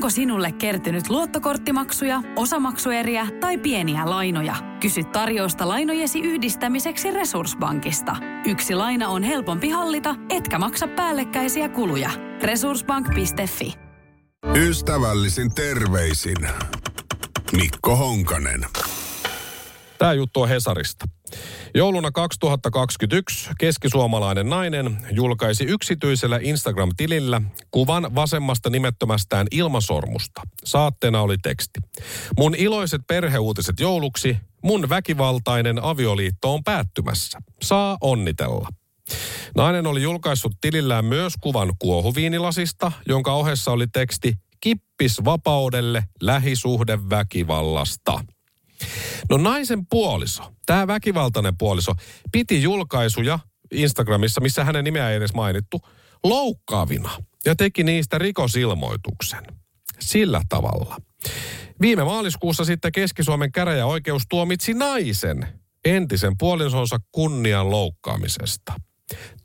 Onko sinulle kertynyt luottokorttimaksuja, osamaksueriä tai pieniä lainoja? Kysy tarjousta lainojesi yhdistämiseksi Resurssbankista. Yksi laina on helpompi hallita, etkä maksa päällekkäisiä kuluja. Resurssbank.fi Ystävällisin terveisin Mikko Honkanen. Tämä juttu on Hesarista. Jouluna 2021 keskisuomalainen nainen julkaisi yksityisellä Instagram-tilillä kuvan vasemmasta nimettömästään ilmasormusta. Saatteena oli teksti. Mun iloiset perheuutiset jouluksi, mun väkivaltainen avioliitto on päättymässä. Saa onnitella. Nainen oli julkaissut tilillään myös kuvan kuohuviinilasista, jonka ohessa oli teksti Kippis vapaudelle lähisuhdeväkivallasta. No naisen puoliso, tämä väkivaltainen puoliso, piti julkaisuja Instagramissa, missä hänen nimeä ei edes mainittu, loukkaavina ja teki niistä rikosilmoituksen. Sillä tavalla. Viime maaliskuussa sitten Keski-Suomen käräjäoikeus tuomitsi naisen entisen puolisonsa kunnian loukkaamisesta.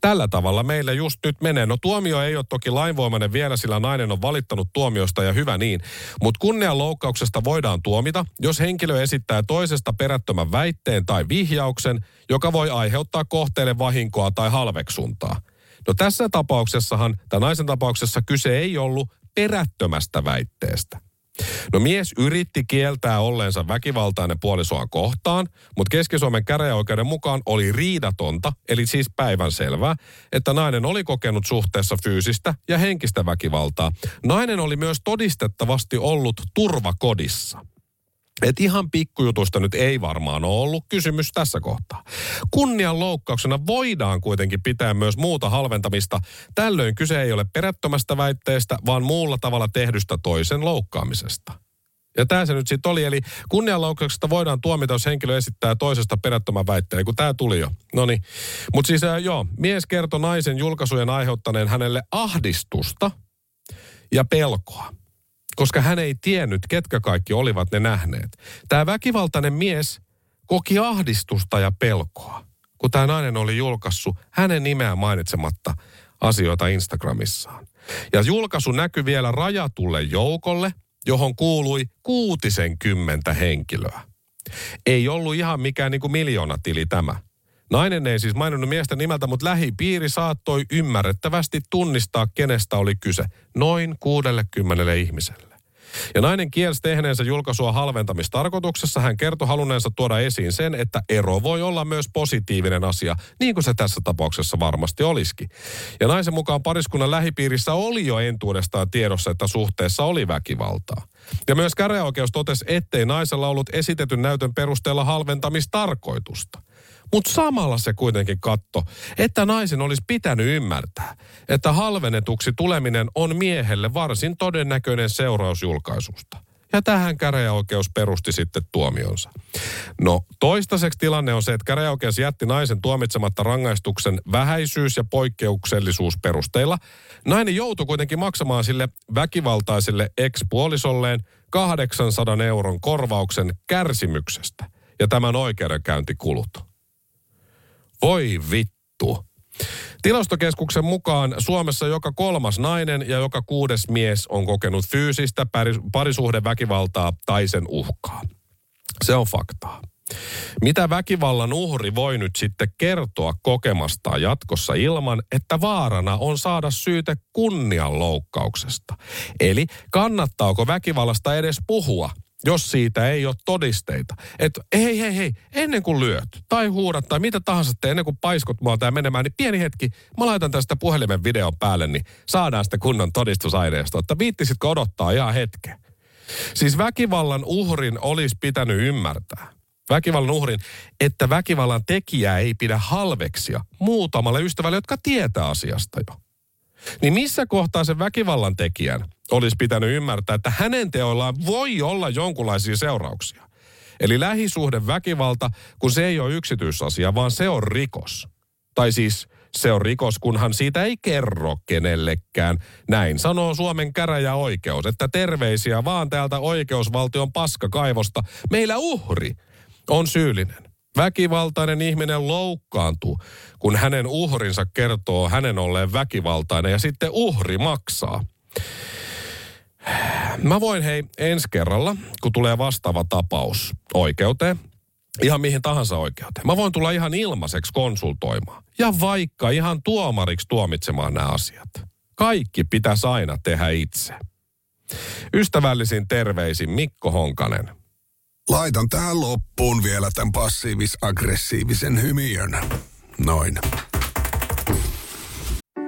Tällä tavalla meillä just nyt menee. No tuomio ei ole toki lainvoimainen vielä, sillä nainen on valittanut tuomiosta ja hyvä niin. Mutta kunnianloukkauksesta voidaan tuomita, jos henkilö esittää toisesta perättömän väitteen tai vihjauksen, joka voi aiheuttaa kohteelle vahinkoa tai halveksuntaa. No tässä tapauksessahan, tai naisen tapauksessa kyse ei ollut perättömästä väitteestä. No mies yritti kieltää olleensa väkivaltainen puolisoaan kohtaan, mutta Keski-Suomen käräjäoikeuden mukaan oli riidatonta, eli siis päivän selvää, että nainen oli kokenut suhteessa fyysistä ja henkistä väkivaltaa. Nainen oli myös todistettavasti ollut turvakodissa. Et ihan pikkujutusta nyt ei varmaan ole ollut kysymys tässä kohtaa. Kunnian loukkauksena voidaan kuitenkin pitää myös muuta halventamista. Tällöin kyse ei ole perättömästä väitteestä, vaan muulla tavalla tehdystä toisen loukkaamisesta. Ja tämä se nyt sitten oli, eli kunnianloukkauksesta voidaan tuomita, jos henkilö esittää toisesta perättömän väitteen, kun tämä tuli jo. No niin. Mutta siis äh, joo, mies kertoi naisen julkaisujen aiheuttaneen hänelle ahdistusta ja pelkoa koska hän ei tiennyt, ketkä kaikki olivat ne nähneet. Tämä väkivaltainen mies koki ahdistusta ja pelkoa, kun tämä nainen oli julkaissut hänen nimeään mainitsematta asioita Instagramissaan. Ja julkaisu näkyi vielä rajatulle joukolle, johon kuului kuutisen kymmentä henkilöä. Ei ollut ihan mikään niin kuin miljoonatili tämä. Nainen ei siis maininnut miestä nimeltä, mutta lähipiiri saattoi ymmärrettävästi tunnistaa, kenestä oli kyse. Noin 60 ihmiselle. Ja nainen kielsi tehneensä julkaisua halventamistarkoituksessa. Hän kertoi halunneensa tuoda esiin sen, että ero voi olla myös positiivinen asia, niin kuin se tässä tapauksessa varmasti olisikin. Ja naisen mukaan pariskunnan lähipiirissä oli jo entuudestaan tiedossa, että suhteessa oli väkivaltaa. Ja myös käräjäoikeus totesi, ettei naisella ollut esitetyn näytön perusteella halventamistarkoitusta. Mutta samalla se kuitenkin katto, että naisen olisi pitänyt ymmärtää, että halvenetuksi tuleminen on miehelle varsin todennäköinen seuraus julkaisusta. Ja tähän käräjäoikeus perusti sitten tuomionsa. No toistaiseksi tilanne on se, että käräjäoikeus jätti naisen tuomitsematta rangaistuksen vähäisyys- ja poikkeuksellisuus perusteilla. Nainen joutui kuitenkin maksamaan sille väkivaltaiselle ex-puolisolleen 800 euron korvauksen kärsimyksestä ja tämän oikeudenkäyntikulut. Voi vittu. Tilastokeskuksen mukaan Suomessa joka kolmas nainen ja joka kuudes mies on kokenut fyysistä parisuhdeväkivaltaa tai sen uhkaa. Se on faktaa. Mitä väkivallan uhri voi nyt sitten kertoa kokemastaan jatkossa ilman, että vaarana on saada syyte kunnianloukkauksesta? Eli kannattaako väkivallasta edes puhua jos siitä ei ole todisteita. Että hei, hei, hei, ennen kuin lyöt tai huudat tai mitä tahansa te, ennen kuin paiskot mua tää menemään, niin pieni hetki, mä laitan tästä puhelimen videon päälle, niin saadaan sitä kunnon todistusaineistoa. Että viittisitkö odottaa ihan hetken? Siis väkivallan uhrin olisi pitänyt ymmärtää, väkivallan uhrin, että väkivallan tekijää ei pidä halveksia muutamalle ystävälle, jotka tietää asiasta jo. Niin missä kohtaa sen väkivallan tekijän olisi pitänyt ymmärtää, että hänen teoillaan voi olla jonkunlaisia seurauksia. Eli lähisuhde väkivalta, kun se ei ole yksityisasia, vaan se on rikos. Tai siis se on rikos, kunhan siitä ei kerro kenellekään. Näin sanoo Suomen käräjäoikeus, että terveisiä vaan täältä oikeusvaltion paskakaivosta. Meillä uhri on syyllinen. Väkivaltainen ihminen loukkaantuu, kun hänen uhrinsa kertoo hänen olleen väkivaltainen ja sitten uhri maksaa. Mä voin hei ensi kerralla, kun tulee vastaava tapaus oikeuteen, ihan mihin tahansa oikeuteen. Mä voin tulla ihan ilmaiseksi konsultoimaan. Ja vaikka ihan tuomariksi tuomitsemaan nämä asiat. Kaikki pitäisi aina tehdä itse. Ystävällisin terveisin Mikko Honkanen. Laitan tähän loppuun vielä tämän passiivis-aggressiivisen hymiön. Noin.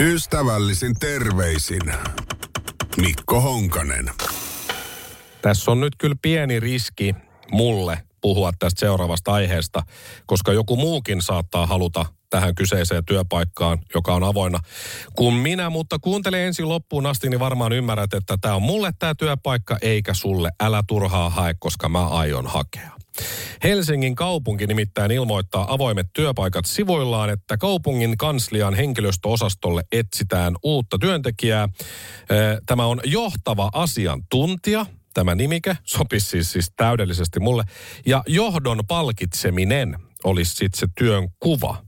Ystävällisin terveisin Mikko Honkanen. Tässä on nyt kyllä pieni riski mulle puhua tästä seuraavasta aiheesta, koska joku muukin saattaa haluta tähän kyseiseen työpaikkaan, joka on avoinna kuin minä, mutta kuuntele ensin loppuun asti, niin varmaan ymmärrät, että tämä on mulle tämä työpaikka, eikä sulle. Älä turhaa hae, koska mä aion hakea. Helsingin kaupunki nimittäin ilmoittaa avoimet työpaikat sivuillaan, että kaupungin kanslian henkilöstöosastolle etsitään uutta työntekijää. Tämä on johtava asiantuntija, tämä nimike, sopisi siis, siis täydellisesti mulle. Ja johdon palkitseminen olisi sitten se työn kuva.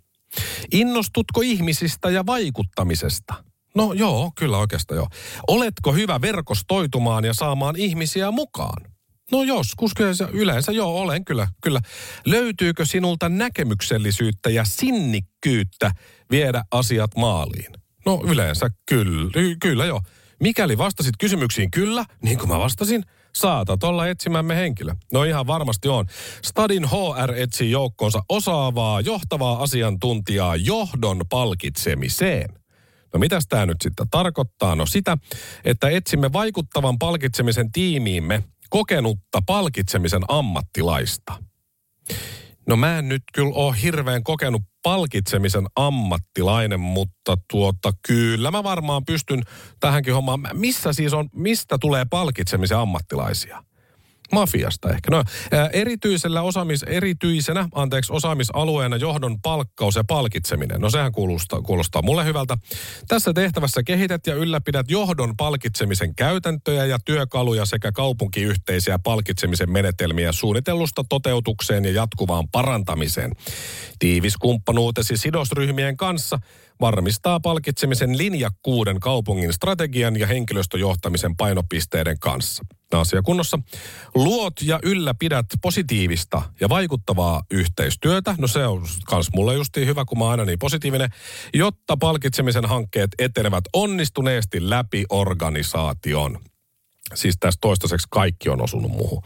Innostutko ihmisistä ja vaikuttamisesta? No joo, kyllä oikeastaan joo. Oletko hyvä verkostoitumaan ja saamaan ihmisiä mukaan? No joskus kyllä yleensä joo, olen kyllä, kyllä. Löytyykö sinulta näkemyksellisyyttä ja sinnikkyyttä viedä asiat maaliin? No yleensä kyllä, kyllä joo. Mikäli vastasit kysymyksiin kyllä, niin kuin mä vastasin, saatat olla etsimämme henkilö. No ihan varmasti on. Stadin HR etsii joukkonsa osaavaa, johtavaa asiantuntijaa johdon palkitsemiseen. No mitäs tämä nyt sitten tarkoittaa? No sitä, että etsimme vaikuttavan palkitsemisen tiimiimme kokenutta palkitsemisen ammattilaista. No mä en nyt kyllä ole hirveän kokenut palkitsemisen ammattilainen, mutta tuota, kyllä mä varmaan pystyn tähänkin hommaan. Missä siis on, mistä tulee palkitsemisen ammattilaisia? Mafiasta ehkä. No, erityisellä osaamis, erityisenä, anteeksi, osaamisalueena johdon palkkaus ja palkitseminen. No sehän kuulostaa, kuulostaa mulle hyvältä. Tässä tehtävässä kehität ja ylläpidät johdon palkitsemisen käytäntöjä ja työkaluja sekä kaupunkiyhteisiä palkitsemisen menetelmiä suunnitellusta toteutukseen ja jatkuvaan parantamiseen. Tiivis kumppanuutesi sidosryhmien kanssa varmistaa palkitsemisen linjakkuuden kaupungin strategian ja henkilöstöjohtamisen painopisteiden kanssa asiakunnossa. Luot ja ylläpidät positiivista ja vaikuttavaa yhteistyötä. No se on kans mulle justiin hyvä, kun mä aina niin positiivinen. Jotta palkitsemisen hankkeet etenevät onnistuneesti läpi organisaation. Siis tässä toistaiseksi kaikki on osunut muuhun.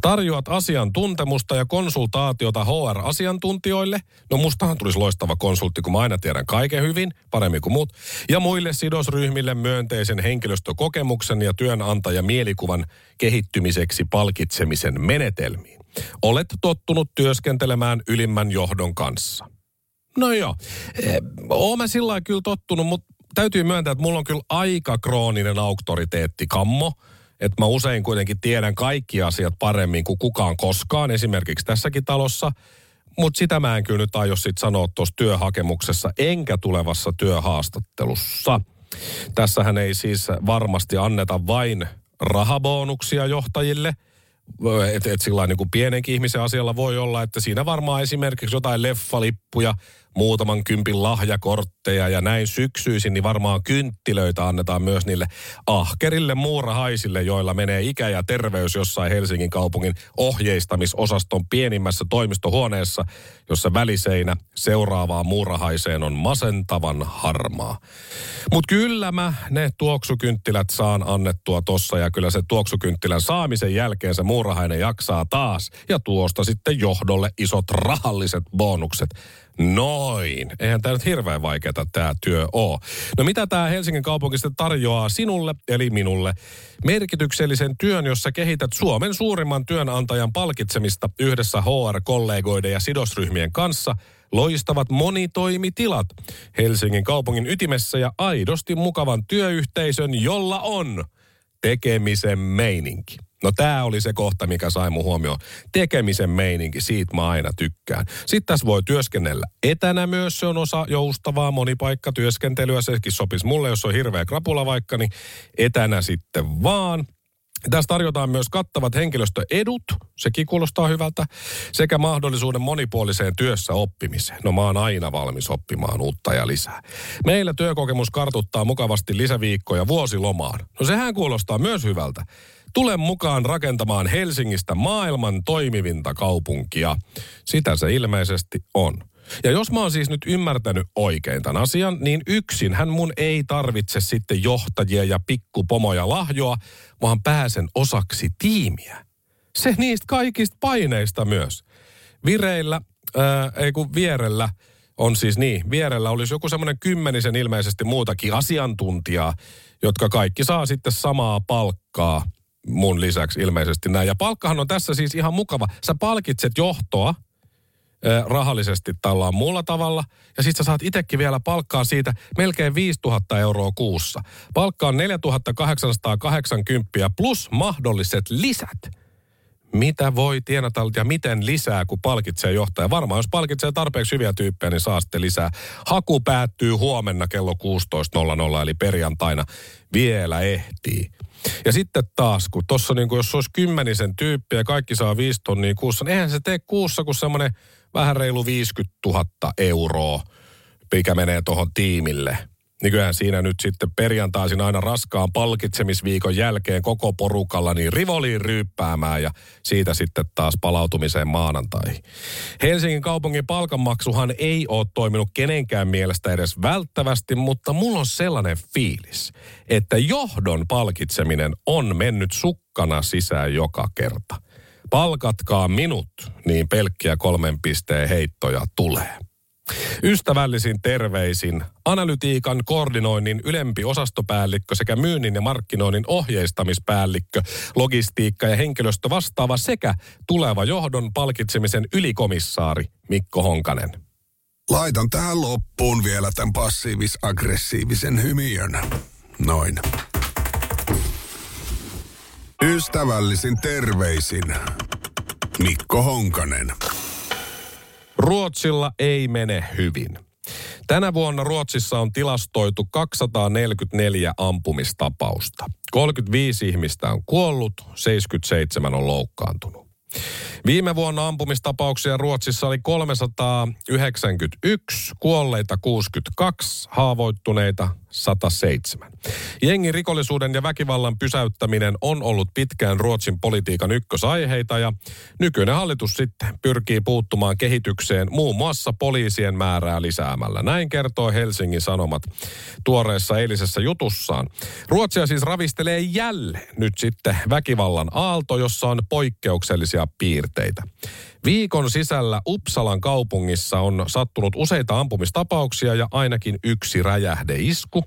Tarjoat asiantuntemusta ja konsultaatiota HR-asiantuntijoille. No mustahan tulisi loistava konsultti, kun mä aina tiedän kaiken hyvin, paremmin kuin muut. Ja muille sidosryhmille myönteisen henkilöstökokemuksen ja työnantaja mielikuvan kehittymiseksi palkitsemisen menetelmiin. Olet tottunut työskentelemään ylimmän johdon kanssa. No joo, e, oon mä sillä kyllä tottunut, mutta täytyy myöntää, että mulla on kyllä aika krooninen auktoriteetti kammo – että mä usein kuitenkin tiedän kaikki asiat paremmin kuin kukaan koskaan, esimerkiksi tässäkin talossa. Mutta sitä mä en kyllä nyt aio sit sanoa tuossa työhakemuksessa, enkä tulevassa työhaastattelussa. Tässähän ei siis varmasti anneta vain rahabonuksia johtajille – että et sillä niin kuin pienenkin ihmisen asialla voi olla, että siinä varmaan esimerkiksi jotain leffalippuja, muutaman kympin lahjakortteja ja näin syksyisin, niin varmaan kynttilöitä annetaan myös niille ahkerille muurahaisille, joilla menee ikä ja terveys jossain Helsingin kaupungin ohjeistamisosaston pienimmässä toimistohuoneessa, jossa väliseinä seuraavaan muurahaiseen on masentavan harmaa. Mutta kyllä mä ne tuoksukynttilät saan annettua tossa ja kyllä se tuoksukynttilän saamisen jälkeen se muurahainen jaksaa taas ja tuosta sitten johdolle isot rahalliset bonukset. Noin. Eihän tämä nyt hirveän vaikeaa tämä työ ole. No mitä tämä Helsingin kaupunki sitten tarjoaa sinulle, eli minulle? Merkityksellisen työn, jossa kehität Suomen suurimman työnantajan palkitsemista yhdessä HR-kollegoiden ja sidosryhmien kanssa. Loistavat monitoimitilat Helsingin kaupungin ytimessä ja aidosti mukavan työyhteisön, jolla on tekemisen meininki. No tämä oli se kohta, mikä sai mun huomioon. Tekemisen meininki, siitä mä aina tykkään. Sitten tässä voi työskennellä etänä myös, se on osa joustavaa monipaikkatyöskentelyä. Sekin sopisi mulle, jos on hirveä krapula vaikka, niin etänä sitten vaan. Tässä tarjotaan myös kattavat henkilöstöedut, sekin kuulostaa hyvältä, sekä mahdollisuuden monipuoliseen työssä oppimiseen. No mä oon aina valmis oppimaan uutta ja lisää. Meillä työkokemus kartuttaa mukavasti lisäviikkoja vuosilomaan. No sehän kuulostaa myös hyvältä. Tule mukaan rakentamaan Helsingistä maailman toimivinta kaupunkia. Sitä se ilmeisesti on. Ja jos mä oon siis nyt ymmärtänyt oikein tämän asian, niin yksin hän mun ei tarvitse sitten johtajia ja pikkupomoja lahjoa, vaan pääsen osaksi tiimiä. Se niistä kaikista paineista myös. Vireillä, ää, ei kun vierellä, on siis niin, vierellä olisi joku semmoinen kymmenisen ilmeisesti muutakin asiantuntijaa, jotka kaikki saa sitten samaa palkkaa mun lisäksi ilmeisesti näin. Ja palkkahan on tässä siis ihan mukava. Sä palkitset johtoa, rahallisesti tällä muulla tavalla. Ja sitten sä saat itsekin vielä palkkaa siitä melkein 5000 euroa kuussa. Palkka on 4880 plus mahdolliset lisät. Mitä voi tienata ja miten lisää, kun palkitsee johtaja? Varmaan jos palkitsee tarpeeksi hyviä tyyppejä, niin saa sitten lisää. Haku päättyy huomenna kello 16.00, eli perjantaina vielä ehtii. Ja sitten taas, kun tuossa niin jos olisi kymmenisen tyyppiä ja kaikki saa viisi tonnia kuussa, niin eihän se tee kuussa kuin semmoinen vähän reilu 50 000 euroa, mikä menee tuohon tiimille. Niin kyllähän siinä nyt sitten perjantaisin aina raskaan palkitsemisviikon jälkeen koko porukalla niin rivoliin ryyppäämään ja siitä sitten taas palautumiseen maanantaihin. Helsingin kaupungin palkanmaksuhan ei ole toiminut kenenkään mielestä edes välttävästi, mutta mulla on sellainen fiilis, että johdon palkitseminen on mennyt sukkana sisään joka kerta palkatkaa minut, niin pelkkiä kolmen pisteen heittoja tulee. Ystävällisin terveisin analytiikan koordinoinnin ylempi osastopäällikkö sekä myynnin ja markkinoinnin ohjeistamispäällikkö, logistiikka ja henkilöstö vastaava sekä tuleva johdon palkitsemisen ylikomissaari Mikko Honkanen. Laitan tähän loppuun vielä tämän passiivis-aggressiivisen hymiön. Noin. Ystävällisin terveisin Mikko Honkanen. Ruotsilla ei mene hyvin. Tänä vuonna Ruotsissa on tilastoitu 244 ampumistapausta. 35 ihmistä on kuollut, 77 on loukkaantunut. Viime vuonna ampumistapauksia Ruotsissa oli 391, kuolleita 62, haavoittuneita 107. Jengin rikollisuuden ja väkivallan pysäyttäminen on ollut pitkään Ruotsin politiikan ykkösaiheita ja nykyinen hallitus sitten pyrkii puuttumaan kehitykseen muun muassa poliisien määrää lisäämällä. Näin kertoo Helsingin Sanomat tuoreessa eilisessä jutussaan. Ruotsia siis ravistelee jälleen nyt sitten väkivallan aalto, jossa on poikkeuksellisia piirteitä. Viikon sisällä Uppsalan kaupungissa on sattunut useita ampumistapauksia ja ainakin yksi räjähdeisku.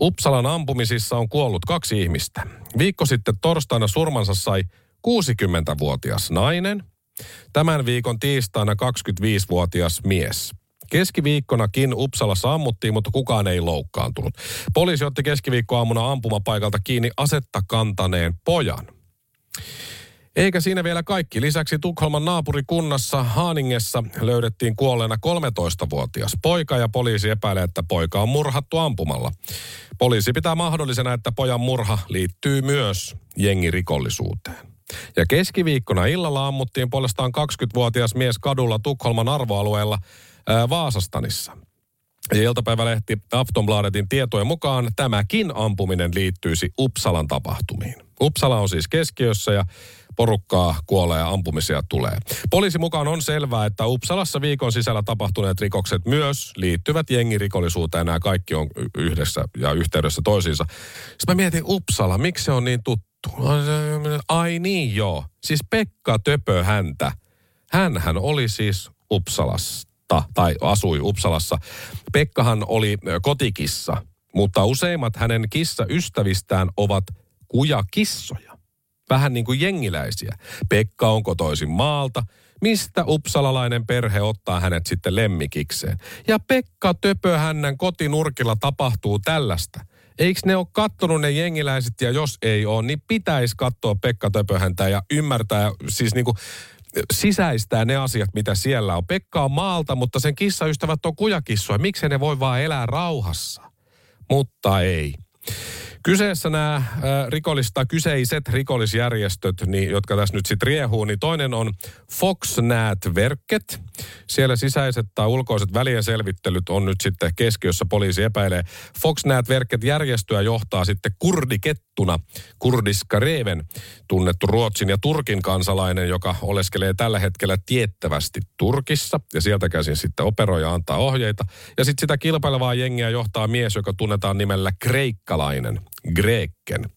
Uppsalan ampumisissa on kuollut kaksi ihmistä. Viikko sitten torstaina surmansa sai 60-vuotias nainen. Tämän viikon tiistaina 25-vuotias mies. Keskiviikkonakin Uppsalassa ammuttiin, mutta kukaan ei loukkaantunut. Poliisi otti keskiviikkoaamuna ampumapaikalta kiinni asetta kantaneen pojan. Eikä siinä vielä kaikki. Lisäksi Tukholman naapurikunnassa Haaningessa löydettiin kuolleena 13-vuotias poika ja poliisi epäilee, että poika on murhattu ampumalla. Poliisi pitää mahdollisena, että pojan murha liittyy myös jengirikollisuuteen. Ja keskiviikkona illalla ammuttiin puolestaan 20-vuotias mies kadulla Tukholman arvoalueella ää, Vaasastanissa. Ja iltapäivälehti Aftonbladetin tietojen mukaan tämäkin ampuminen liittyisi Uppsalan tapahtumiin. Uppsala on siis keskiössä ja porukkaa kuolee ja ampumisia tulee. Poliisi mukaan on selvää, että Uppsalassa viikon sisällä tapahtuneet rikokset myös liittyvät jengirikollisuuteen. Nämä kaikki on yhdessä ja yhteydessä toisiinsa. Sitten mä mietin, Uppsala, miksi se on niin tuttu? Ai niin joo. Siis Pekka Töpö häntä. Hänhän oli siis Uppsalasta tai asui Uppsalassa. Pekkahan oli kotikissa, mutta useimmat hänen kissaystävistään ovat kujakissoja vähän niin kuin jengiläisiä. Pekka on kotoisin maalta, mistä upsalalainen perhe ottaa hänet sitten lemmikikseen. Ja Pekka Töpö hänen kotinurkilla tapahtuu tällaista. Eikö ne ole kattonut ne jengiläiset ja jos ei ole, niin pitäisi katsoa Pekka Töpöhäntä ja ymmärtää siis niinku sisäistää ne asiat, mitä siellä on. Pekka on maalta, mutta sen kissaystävät on kujakissoja. Miksi ne voi vaan elää rauhassa? Mutta ei. Kyseessä nämä rikollista, kyseiset rikollisjärjestöt, niin, jotka tässä nyt sitten riehuu, niin toinen on Foxnät-verkket. Siellä sisäiset tai ulkoiset välienselvittelyt on nyt sitten keskiössä poliisi epäilee. Foxnät-verkket järjestöä johtaa sitten kurdikettuna Kurdiska Reven, tunnettu Ruotsin ja Turkin kansalainen, joka oleskelee tällä hetkellä tiettävästi Turkissa ja sieltä käsin sitten operoi ja antaa ohjeita. Ja sitten sitä kilpailevaa jengiä johtaa mies, joka tunnetaan nimellä Kreikkalainen, Greekken.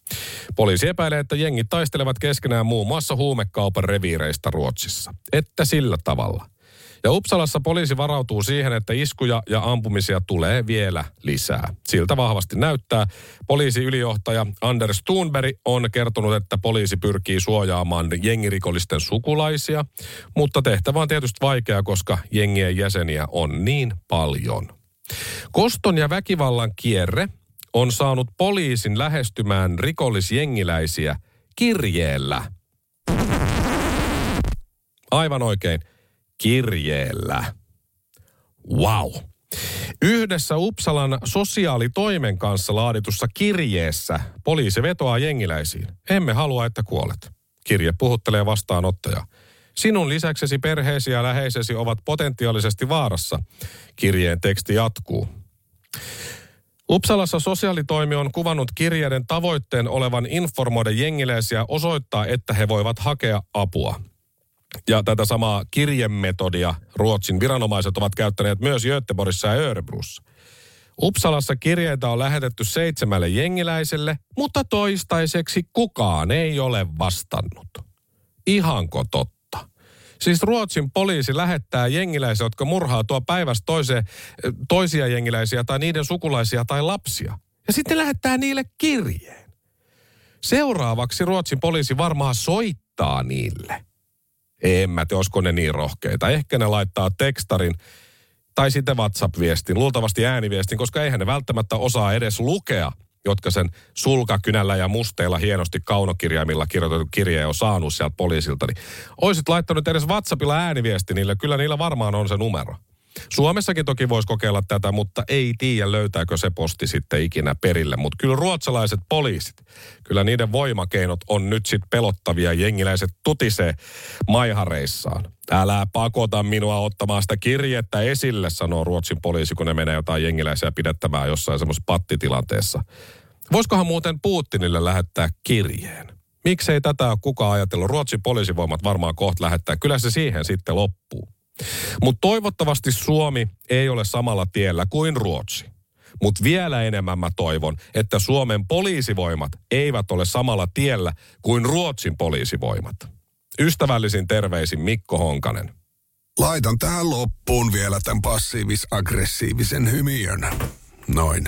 Poliisi epäilee, että jengit taistelevat keskenään muun muassa huumekaupan reviireistä Ruotsissa. Että sillä tavalla. Ja Uppsalassa poliisi varautuu siihen, että iskuja ja ampumisia tulee vielä lisää. Siltä vahvasti näyttää. Poliisi ylijohtaja Anders Thunberg on kertonut, että poliisi pyrkii suojaamaan jengirikollisten sukulaisia, mutta tehtävä on tietysti vaikea, koska jengien jäseniä on niin paljon. Koston ja väkivallan kierre on saanut poliisin lähestymään rikollisjengiläisiä kirjeellä. Aivan oikein, kirjeellä. Wow. Yhdessä Uppsalan sosiaalitoimen kanssa laaditussa kirjeessä poliisi vetoaa jengiläisiin. Emme halua, että kuolet. Kirje puhuttelee vastaanottaja. Sinun lisäksesi perheesi ja läheisesi ovat potentiaalisesti vaarassa. Kirjeen teksti jatkuu. Uppsalassa sosiaalitoimi on kuvannut kirjeiden tavoitteen olevan informoida jengiläisiä osoittaa, että he voivat hakea apua. Ja tätä samaa kirjemetodia Ruotsin viranomaiset ovat käyttäneet myös Göteborgissa ja Örebrussa. Uppsalassa kirjeitä on lähetetty seitsemälle jengiläiselle, mutta toistaiseksi kukaan ei ole vastannut. Ihanko totta? Siis Ruotsin poliisi lähettää jengiläisiä, jotka murhaa tuo päivästä toiseen, toisia jengiläisiä tai niiden sukulaisia tai lapsia. Ja sitten lähettää niille kirjeen. Seuraavaksi Ruotsin poliisi varmaan soittaa niille. En mä tiedä, olisiko ne niin rohkeita. Ehkä ne laittaa tekstarin tai sitten WhatsApp-viestin, luultavasti ääniviestin, koska eihän ne välttämättä osaa edes lukea – jotka sen sulkakynällä ja musteilla hienosti kaunokirjaimilla kirjoitettu kirje on saanut sieltä poliisilta, niin oisit laittanut edes WhatsAppilla ääniviesti niille, kyllä niillä varmaan on se numero. Suomessakin toki voisi kokeilla tätä, mutta ei tiedä löytääkö se posti sitten ikinä perille. Mutta kyllä ruotsalaiset poliisit, kyllä niiden voimakeinot on nyt sitten pelottavia. Jengiläiset tutisee maihareissaan. Älä pakota minua ottamaan sitä kirjettä esille, sanoo Ruotsin poliisi, kun ne menee jotain jengiläisiä pidettämään jossain semmoisessa pattitilanteessa. Voisikohan muuten Putinille lähettää kirjeen? Miksei tätä ole kukaan ajatellut? Ruotsin poliisivoimat varmaan kohta lähettää. Kyllä se siihen sitten loppuu. Mutta toivottavasti Suomi ei ole samalla tiellä kuin Ruotsi. Mutta vielä enemmän mä toivon, että Suomen poliisivoimat eivät ole samalla tiellä kuin Ruotsin poliisivoimat. Ystävällisin terveisin Mikko Honkanen. Laitan tähän loppuun vielä tämän passiivis-aggressiivisen hymiön. Noin.